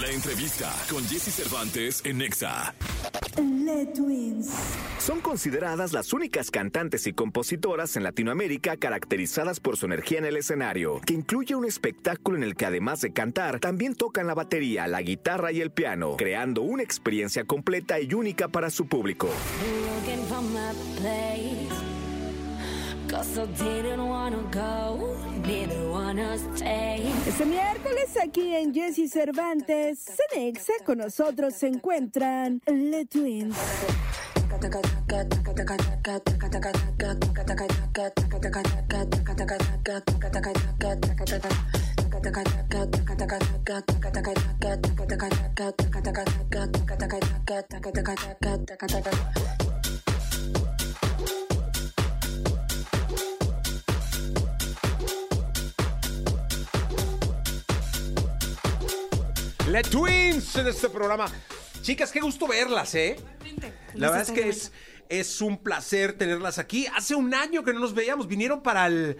La entrevista con Jesse Cervantes en Nexa. Le Twins. Son consideradas las únicas cantantes y compositoras en Latinoamérica caracterizadas por su energía en el escenario, que incluye un espectáculo en el que además de cantar, también tocan la batería, la guitarra y el piano, creando una experiencia completa y única para su público. looking for my place. Este miércoles aquí en Jesse Cervantes, Cenexa, con nosotros se encuentran Le Twins. Le Twins en este programa. Chicas, qué gusto verlas, ¿eh? La verdad es que es, es un placer tenerlas aquí. Hace un año que no nos veíamos. Vinieron para el,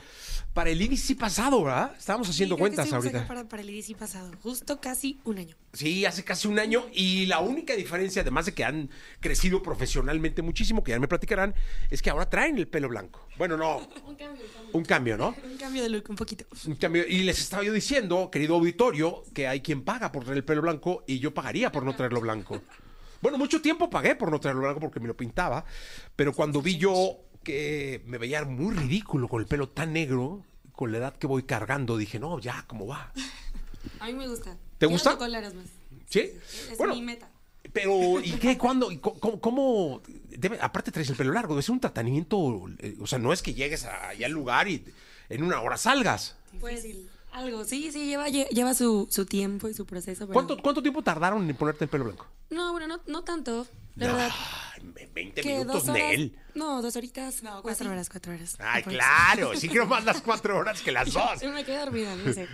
para el IDC pasado, ¿verdad? Estábamos haciendo Sí, creo que cuentas ahorita. acá Para, para el IDC pasado, justo casi un año. Sí, hace casi un año. Y la única diferencia, además de que han crecido profesionalmente muchísimo, que ya me platicarán, es que ahora traen el pelo blanco. Bueno, no. Un cambio, Un cambio, ¿no? un cambio de look un poquito. Un cambio. Y les estaba yo diciendo, querido auditorio, que hay quien paga por traer el pelo blanco y yo pagaría por no traerlo blanco. Bueno, mucho tiempo pagué por no traerlo blanco porque me lo pintaba, pero cuando vi yo que me veía muy ridículo con el pelo tan negro, con la edad que voy cargando, dije, no, ya, ¿cómo va? A mí me gusta. ¿Te Quiero gusta? más. ¿Sí? Es Bueno, mi meta. Pero, ¿y qué? ¿Cuándo? ¿Y ¿Cómo? cómo debe- aparte traes el pelo largo, debe ser un tratamiento, eh, o sea, no es que llegues allá al lugar y en una hora salgas. Pues algo, sí, sí, lleva, lle- lleva su, su tiempo y su proceso. pero- ¿Cuánto, ¿Cuánto tiempo tardaron en ponerte el pelo blanco? No, bueno, no, no tanto. De verdad. Ay, 20 Que minutos, dos horas. Nel. No, dos horitas. cuatro horas, cuatro horas. Ay, claro, sí quiero más las cuatro horas que las dos. Sí, me quedé dormida, no sé.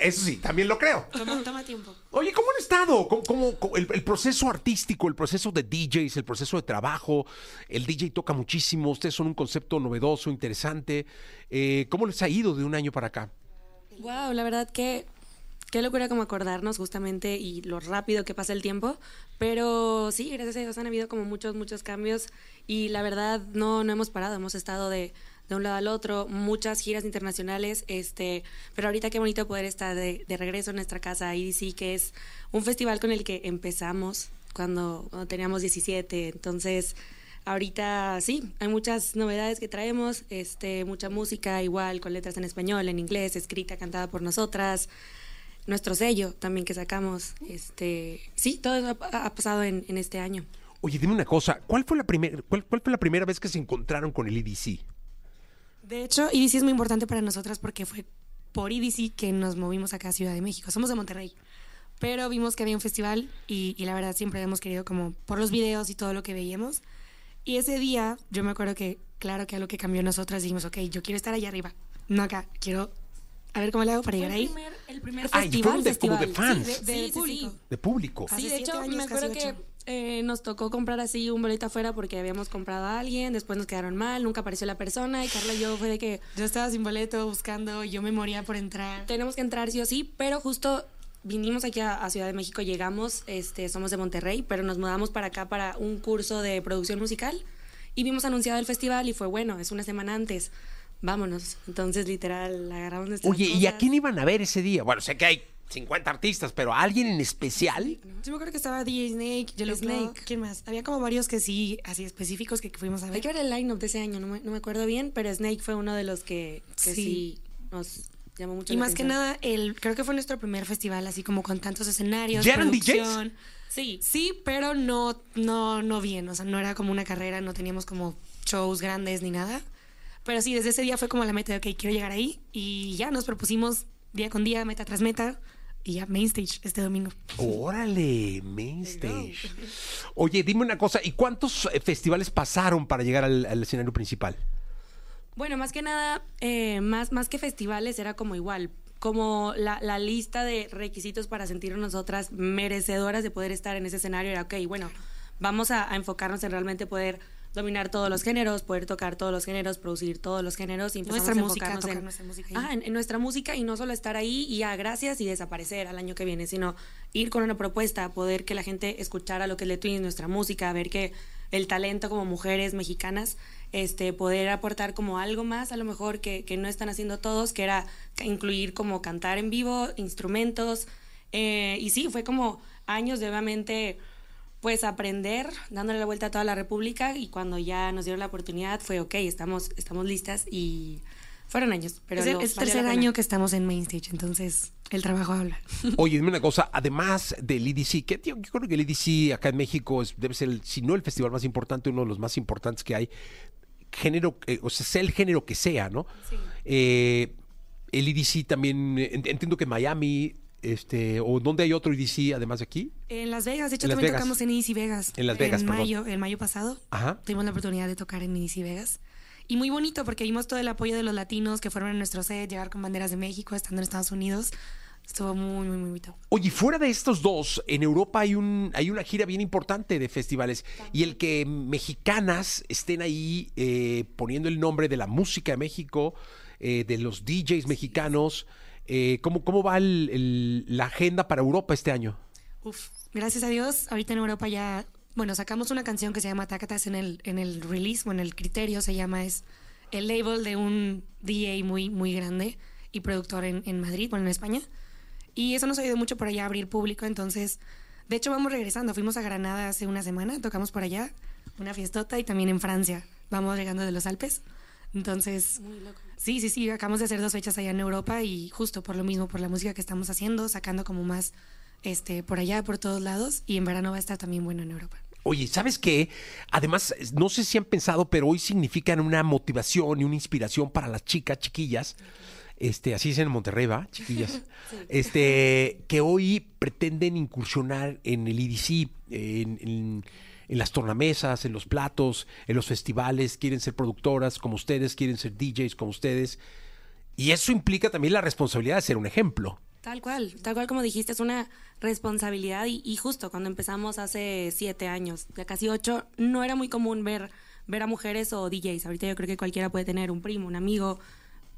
Eso sí, también lo creo. Toma, toma tiempo. Oye, ¿cómo han estado? ¿Cómo, cómo- cómo- el, el proceso artístico, el proceso de DJs, el proceso de trabajo? El DJ toca muchísimo, ustedes son un concepto novedoso, interesante. Eh, ¿Cómo les ha ido de un año para acá? Wow, la verdad que qué locura como acordarnos justamente y lo rápido que pasa el tiempo. Pero sí, gracias a Dios han habido como muchos, muchos cambios y la verdad no, no hemos parado, hemos estado de, de un lado al otro, muchas giras internacionales, este, pero ahorita qué bonito poder estar de, regreso en nuestra casa. IDC, que es un festival con el que empezamos cuando, cuando teníamos 17, entonces... Ahorita sí, hay muchas novedades que traemos, este, mucha música igual con letras en español, en inglés, escrita, cantada por nosotras, nuestro sello también que sacamos, este, sí, todo eso ha, ha pasado en, en este año. Oye, dime una cosa, ¿cuál fue la, primer, cuál, cuál fue la primera vez que se encontraron con el EDC? De hecho, IDC es muy importante para nosotras porque fue por IDC que nos movimos acá a Ciudad de México. Somos de Monterrey. Pero vimos que había un festival y, y la verdad siempre hemos querido como por los videos y todo lo que veíamos. Y ese día yo me acuerdo que, claro que algo que cambió en nosotras, dijimos, ok, yo quiero estar allá arriba, no acá, quiero a ver cómo le hago para llegar ahí. el primer Ay, fueron de- como de fans. Sí, de, Sí, de sí, público. sí. De público. Sí, de hecho, años, me acuerdo que eh, nos tocó comprar así un boleto afuera porque habíamos comprado a alguien, después nos quedaron mal, nunca apareció la persona y Carla y yo fue de que Yo estaba sin boleto buscando, yo me moría por entrar. tenemos que entrar sí o sí, pero justo vinimos aquí a, a Ciudad de México, llegamos, este, somos de Monterrey, pero nos mudamos para acá para un curso de producción musical y vimos anunciado el festival y fue bueno, es una semana antes, vámonos. Entonces literal agarramos nuestras Oye, ¿y a cosas. quién iban a ver ese día? Bueno, sé que hay 50 artistas, pero ¿a alguien en especial? Yo me acuerdo que estaba DJ Snake, Jello Snake. ¿quién más? Había como varios que sí, así específicos que, que fuimos a ver. Hay que ver el line-up de ese año, no me, no me acuerdo bien, pero Snake fue uno de los que, que sí. Sí. nos llamó mucho Y la más que nada, el, creo que fue nuestro primer festival, así como con tantos escenarios. ¿Ya eran producción. Sí, Sí, pero no, no, no bien. O sea, no era como una carrera, no teníamos como shows grandes ni nada. Pero sí, desde ese día fue como la meta de, ok, quiero llegar ahí. Y ya nos propusimos día con día, meta tras meta. Y ya, main stage este domingo. Órale, main stage. Oye, dime una cosa, ¿y cuántos eh, festivales pasaron para llegar al, al escenario principal? Bueno, más que nada, eh, más, más que festivales, era como igual, como la, la lista de requisitos para sentirnos nosotras merecedoras de poder estar en ese escenario era, ok, bueno, vamos a, a enfocarnos en realmente poder dominar todos los géneros, poder tocar todos los géneros, producir todos los géneros y empezamos nuestra a música, enfocarnos en, nuestra música. Ah, en, en nuestra música y no solo estar ahí y a gracias y desaparecer al año que viene, sino ir con una propuesta, poder que la gente escuchara lo que es Le Twins, nuestra música, ver que el talento como mujeres mexicanas, este, poder aportar como algo más a lo mejor que, que no están haciendo todos, que era incluir como cantar en vivo, instrumentos, eh, y sí, fue como años de obviamente pues aprender, dándole la vuelta a toda la República y cuando ya nos dieron la oportunidad fue ok, estamos, estamos listas y fueron años. Pero es el, es tercer año que estamos en Main Stage, entonces el trabajo habla. Oye, dime una cosa, además del EDC, que tío, yo creo que el EDC acá en México es- debe ser, el, si no el festival más importante, uno de los más importantes que hay. Género, eh, o sea, sea el género que sea, ¿no? Eh, el EDC también, ent- entiendo que Miami, este, o ¿dónde hay otro EDC además de aquí? En Las Vegas, de hecho también Vegas. tocamos en Easy Vegas. En Las Vegas, En perdón. mayo, el mayo pasado. Ajá. Tuvimos la oportunidad de tocar en Easy Vegas. Y muy bonito porque vimos todo el apoyo de los latinos que fueron en nuestro set, llegar con banderas de México, estando en Estados Unidos. Estuvo muy, muy, muy bonito. Oye, fuera de estos dos, en Europa hay un hay una gira bien importante de festivales y el que mexicanas estén ahí eh, poniendo el nombre de la música de México, eh, de los DJs mexicanos, eh, ¿cómo, ¿cómo va el- el- la agenda para Europa este año? Uf, gracias a Dios, ahorita en Europa ya, bueno, sacamos una canción que se llama Tacatas en el, en el release, o en el criterio se llama, es el label de un DJ muy, muy grande y productor en, en Madrid, bueno, en España. Y eso nos ayudó mucho por allá a abrir público, entonces, de hecho vamos regresando, fuimos a Granada hace una semana, tocamos por allá, una fiestota y también en Francia, vamos llegando de los Alpes. Entonces, sí, sí, sí, acabamos de hacer dos fechas allá en Europa y justo por lo mismo, por la música que estamos haciendo, sacando como más este por allá, por todos lados y en verano va a estar también bueno en Europa. Oye, ¿sabes qué? Además, no sé si han pensado, pero hoy significan una motivación y una inspiración para las chicas, chiquillas. Este, así es en Monterrey, ¿va? Chiquillas. Este, que hoy pretenden incursionar en el EDC, en, en- en las tornamesas, en los platos, en los festivales, quieren ser productoras como ustedes, quieren ser DJs como ustedes. Y eso implica también la responsabilidad de ser un ejemplo. Tal cual, tal cual como dijiste, es una responsabilidad y, y justo cuando empezamos hace siete años, ya casi ocho, no era muy común ver, ver a mujeres o DJs. Ahorita yo creo que cualquiera puede tener un primo, un amigo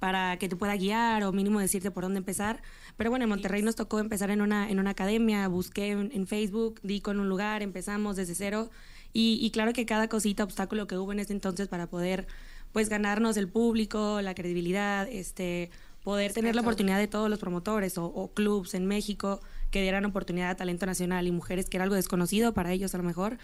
para que te pueda guiar o mínimo decirte por dónde empezar. Pero bueno, en Monterrey nos tocó empezar en una, en una academia, busqué en, en Facebook, di con un lugar, empezamos desde cero. Y, y claro que cada cosita, obstáculo que hubo en ese entonces para poder pues ganarnos el público, la credibilidad, este poder tener la oportunidad de todos los promotores o, o clubs en México que dieran oportunidad a talento nacional y mujeres que era algo desconocido para ellos a lo mejor,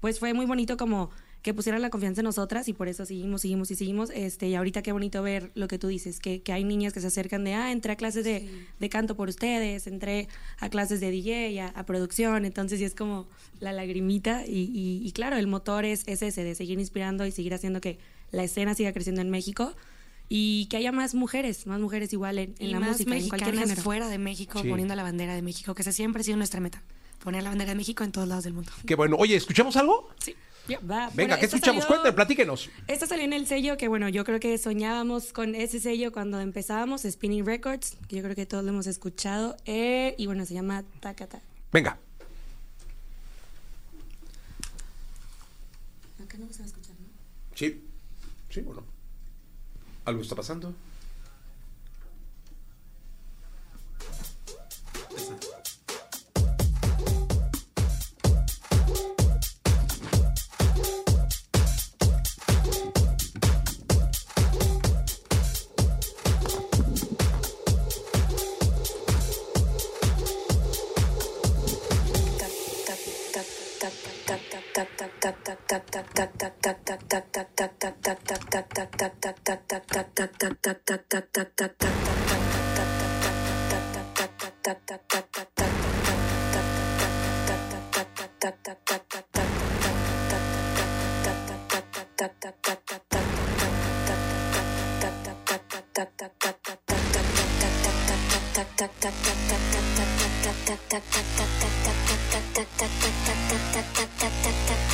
pues fue muy bonito como que pusieran la confianza en nosotras y por eso seguimos, seguimos y seguimos. Este, y ahorita qué bonito ver lo que tú dices, que, que hay niñas que se acercan de, ah, entré a clases de, de canto por ustedes, entré a clases de DJ, a, a producción, entonces sí es como la lagrimita y, y- y claro, el motor es, es ese, de seguir inspirando y seguir haciendo que la escena siga creciendo en México y que haya más mujeres, más mujeres igual en, en y la más música, en cualquier género. fuera de México Sí. poniendo la bandera de México, que esa siempre ha sido nuestra meta, poner la bandera de México en todos lados del mundo. Qué bueno. Oye, ¿escuchamos algo? Sí. Va, Venga, bueno, ¿qué escuchamos? Cuéntanos, platíquenos. Esto salió en el sello que, bueno, yo creo que soñábamos con ese sello cuando empezábamos, Spinning Records, que yo creo que todos lo hemos escuchado, eh, y bueno, se llama Takata. Venga. Acá no se va a escuchar, ¿no? Sí. Sí, bueno. ¿Algo está pasando? tak tak tak tak tak tak tak tak tak tak tak tak tak tak tak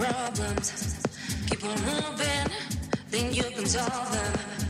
problems. Keep on moving, then you can solve them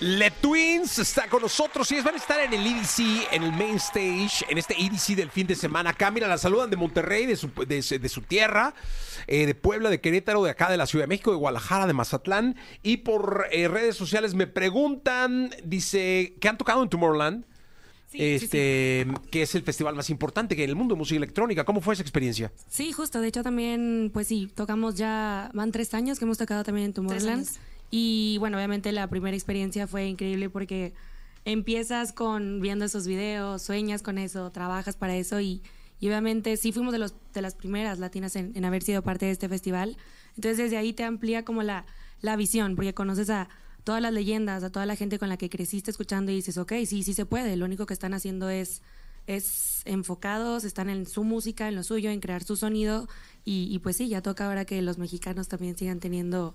Le Twins está con nosotros y ellos van a estar en el EDC, en el main stage, en este EDC del fin de semana. Acá, mira, la saludan de Monterrey, de su, de, su- de su tierra, eh, de Puebla, de Querétaro, de acá, de la Ciudad de México, de Guadalajara, de Mazatlán. Y por eh, redes sociales me preguntan, dice, que han tocado en Tomorrowland? Sí, sí, este, que es el festival más importante que en el mundo de música electrónica. ¿Cómo fue esa experiencia? Sí, justo. De hecho, también, pues sí, tocamos ya, van tres años que hemos tocado también en Tomorrowland. Y bueno, obviamente la primera experiencia fue increíble porque empiezas con viendo esos videos, sueñas con eso, trabajas para eso y, obviamente sí fuimos de, los, de las primeras latinas en, en haber sido parte de este festival. Entonces desde ahí te amplía como la, la visión porque conoces a todas las leyendas, a toda la gente con la que creciste escuchando y dices, ok, sí, sí se puede. Lo único que están haciendo es es enfocados, están en su música, en lo suyo, en crear su sonido y pues sí, ya toca ahora que los mexicanos también sigan teniendo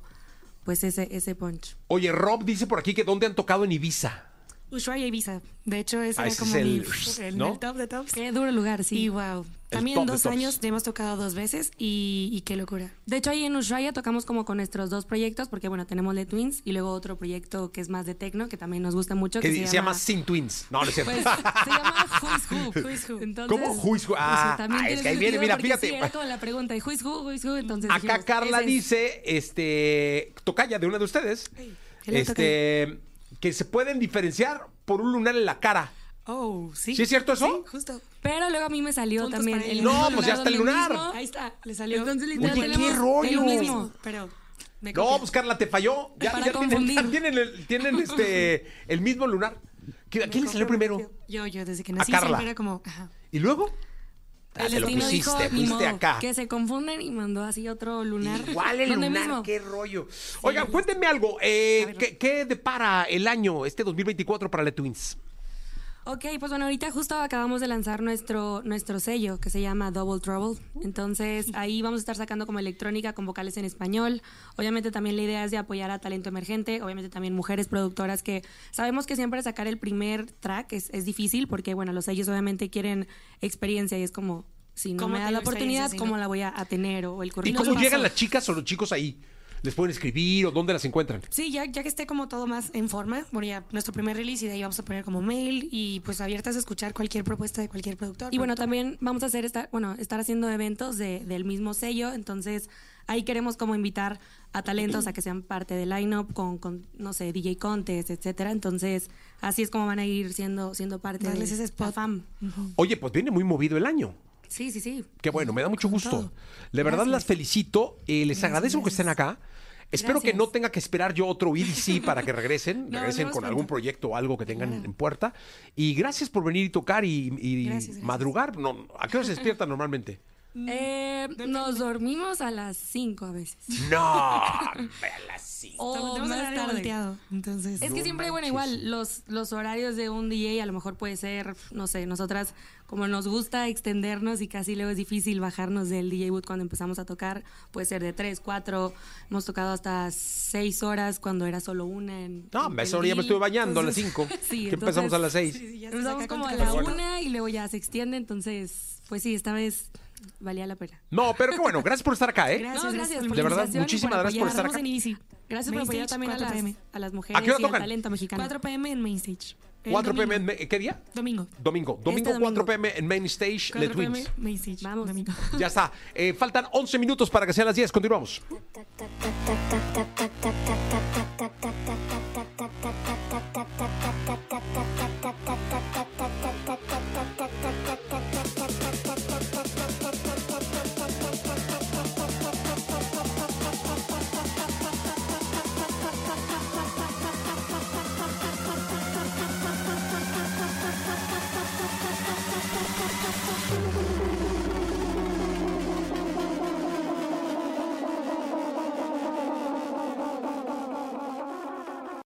pues ese, ese punch. Oye, Rob dice por aquí que dónde han tocado en Ibiza. Ushuaia Ibiza. De hecho, ese Ah, era ese como es el- mi, el, ¿no? el top de tops. Qué duro lugar, sí. Y wow. También de dos años ya hemos tocado dos veces y, y qué locura. De hecho, ahí en Ushuaia tocamos como con nuestros dos proyectos, porque bueno, tenemos The Twins y luego otro proyecto que es más de techno, que también nos gusta mucho. Que Que, se, llama Sin Twins. No, no es cierto. Pues, se llama Who is Who. Who is Who. Entonces, ¿Cómo? Who is Who? pues, Ah, también ah, es que ahí viene, mira, fíjate. sí, era como la pregunta, ¿Who is Who? Who is Who? Entonces Acá dijimos, Carla es. dice, este, tocaya de una de ustedes. Este, que se pueden diferenciar por un lunar en la cara. Oh, sí. ¿Sí es cierto eso? Sí, justo. Pero luego a mí me salió también el No, pues ya está el lunar. mismo- Ahí está, le salió. Entonces, Oye, literal, qué tenemos rollo. el mismo. Pero me No, pues Carla, te falló. Ya, Para ya tienen, confundir. tienen, el, tienen este, el mismo lunar. ¿Qui- ¿A quién le salió primero? Yo, yo, desde que nací Carla. siempre era como... Ajá. ¿Y luego? El te lo destino pusiste, dijo, modo, acá. que se confunden y mandó así otro lunar. Igual el ¿Dónde lunar, mismo? qué rollo. Oigan, cuéntenme algo. eh, ¿qué, qué depara el año, este 2024 para The Twins? Ok, pues bueno, ahorita justo acabamos de lanzar nuestro, nuestro sello que se llama Double Trouble. Entonces ahí vamos a estar sacando como electrónica con vocales en español. Obviamente también la idea es de apoyar a talento emergente, obviamente también mujeres productoras que sabemos que siempre sacar el primer track es, es difícil porque bueno, los sellos obviamente quieren experiencia y es como, si no ¿Cómo me da la oportunidad, ¿cómo no? la voy a, a tener? O el ¿Y currículum. cómo pasó. llegan las chicas o los chicos ahí? ¿Les pueden escribir o dónde las encuentran? Sí, ya, ya que esté como todo más en forma, bueno, ya nuestro primer release y de ahí vamos a poner como mail y pues abiertas a escuchar cualquier propuesta de cualquier productor. Y bueno, también vamos a hacer esta, bueno, estar haciendo eventos de- del mismo sello, entonces ahí queremos como invitar a talentos a que sean parte del lineup con, con no sé, DJ Contest, etcétera. Entonces, así es como van a ir siendo siendo parte Darles de ese spot. la fam. Oye, pues viene muy movido el año. Sí, sí, sí. Qué bueno, me da mucho gusto. De verdad Gracias. las felicito. eh, les agradezco que estén acá. Espero que no tenga que esperar yo otro EDC para que regresen, No, regresen con algún proyecto o algo que tengan en puerta. Y gracias por venir y tocar y, y Gracias, madrugar. No, ¿A qué hora se despiertan normalmente? Eh, nos dormimos a las 5 a veces. No, a las cinco. O Tenemos más tarde. volteado, entonces... Es que siempre, bueno, igual los, los horarios de un DJ a lo mejor puede ser, no sé, nosotras como nos gusta extendernos y casi luego es difícil bajarnos del DJ boot cuando empezamos a tocar, puede ser de 3, 4, hemos tocado hasta 6 horas cuando era solo una. En, No, en a esa hora ya me estuve bañando a las Entonces, 5. Sí, que empezamos a las entonces, 6. ya se Empezamos saca como a la tu cabeza. una y luego ya se extiende, entonces, pues sí, esta vez valía la pena. No, pero qué bueno, gracias por estar acá, ¿eh? Gracias, No, gracias gracias por De verdad, muchísimas gracias por estar acá. en Easy. Gracias por apoyar también a 4 las, PM. a las mujeres ¿A qué hora y al talento mexicano. 4 pm en Main Stage. El 4 pm, domingo. en Me- ¿qué día? Domingo. Domingo. Domingo, Este domingo 4 domingo. pm en Main Stage, 4 pm Twins. Main Stage. Vamos. Domingo. Ya está. Eh, faltan 11 minutos para que sean las 10. Continuamos.